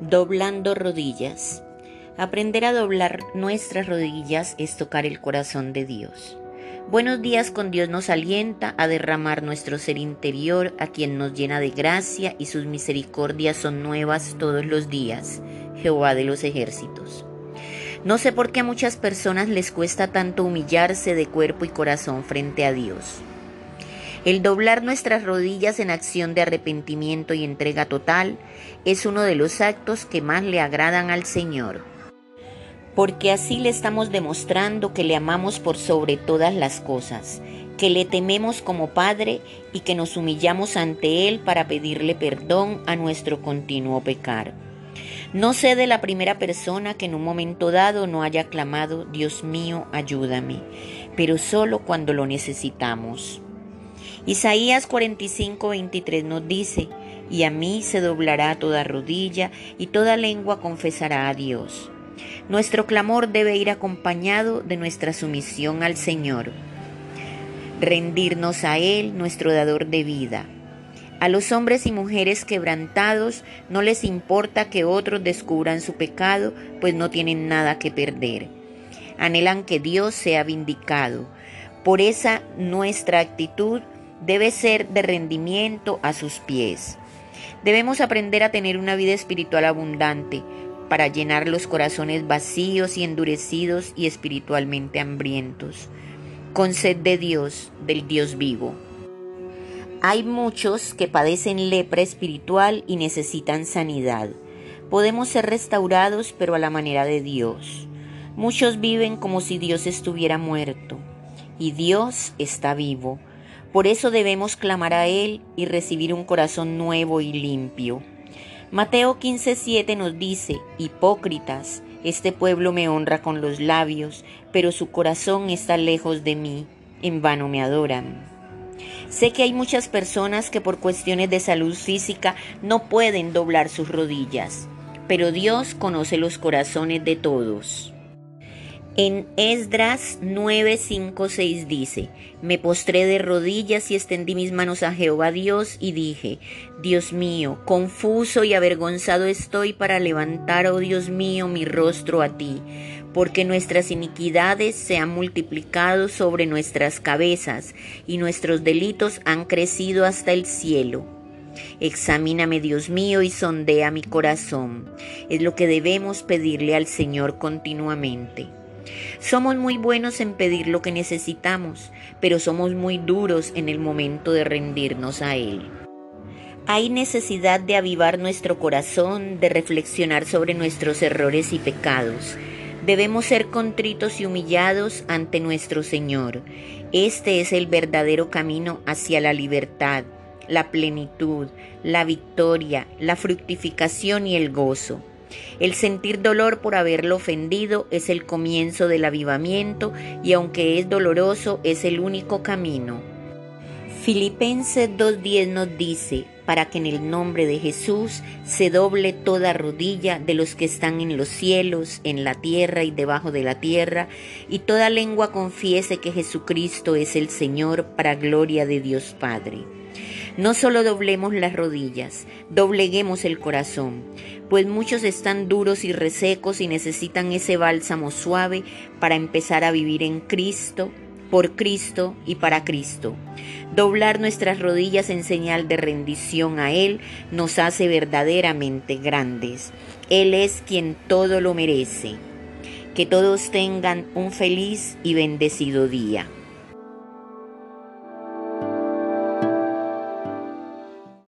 Doblando rodillas. Aprender a doblar nuestras rodillas es tocar el corazón de Dios. Buenos días con Dios nos alienta a derramar nuestro ser interior a quien nos llena de gracia y sus misericordias son nuevas todos los días. Jehová de los ejércitos. No sé por qué a muchas personas les cuesta tanto humillarse de cuerpo y corazón frente a Dios. El doblar nuestras rodillas en acción de arrepentimiento y entrega total es uno de los actos que más le agradan al Señor, porque así le estamos demostrando que le amamos por sobre todas las cosas, que le tememos como Padre y que nos humillamos ante Él para pedirle perdón a nuestro continuo pecar. No sé de la primera persona que en un momento dado no haya clamado, Dios mío, ayúdame, pero solo cuando lo necesitamos. Isaías 45, 23 nos dice, y a mí se doblará toda rodilla y toda lengua confesará a Dios. Nuestro clamor debe ir acompañado de nuestra sumisión al Señor, rendirnos a Él, nuestro dador de vida. A los hombres y mujeres quebrantados no les importa que otros descubran su pecado, pues no tienen nada que perder. Anhelan que Dios sea vindicado. Por esa nuestra actitud debe ser de rendimiento a sus pies. Debemos aprender a tener una vida espiritual abundante para llenar los corazones vacíos y endurecidos y espiritualmente hambrientos, con sed de Dios, del Dios vivo. Hay muchos que padecen lepra espiritual y necesitan sanidad. Podemos ser restaurados pero a la manera de Dios. Muchos viven como si Dios estuviera muerto y Dios está vivo por eso debemos clamar a Él y recibir un corazón nuevo y limpio. Mateo 15:7 nos dice, Hipócritas, este pueblo me honra con los labios, pero su corazón está lejos de mí, en vano me adoran. Sé que hay muchas personas que por cuestiones de salud física no pueden doblar sus rodillas, pero Dios conoce los corazones de todos. En Esdras 9:5-6 dice, Me postré de rodillas y extendí mis manos a Jehová Dios y dije, Dios mío, confuso y avergonzado estoy para levantar, oh Dios mío, mi rostro a ti, porque nuestras iniquidades se han multiplicado sobre nuestras cabezas y nuestros delitos han crecido hasta el cielo. Examíname, Dios mío, y sondea mi corazón. Es lo que debemos pedirle al Señor continuamente. Somos muy buenos en pedir lo que necesitamos, pero somos muy duros en el momento de rendirnos a Él. Hay necesidad de avivar nuestro corazón, de reflexionar sobre nuestros errores y pecados. Debemos ser contritos y humillados ante nuestro Señor. Este es el verdadero camino hacia la libertad, la plenitud, la victoria, la fructificación y el gozo. El sentir dolor por haberlo ofendido es el comienzo del avivamiento y aunque es doloroso es el único camino. Filipenses 2.10 nos dice, para que en el nombre de Jesús se doble toda rodilla de los que están en los cielos, en la tierra y debajo de la tierra, y toda lengua confiese que Jesucristo es el Señor para gloria de Dios Padre. No solo doblemos las rodillas, dobleguemos el corazón, pues muchos están duros y resecos y necesitan ese bálsamo suave para empezar a vivir en Cristo, por Cristo y para Cristo. Doblar nuestras rodillas en señal de rendición a Él nos hace verdaderamente grandes. Él es quien todo lo merece. Que todos tengan un feliz y bendecido día.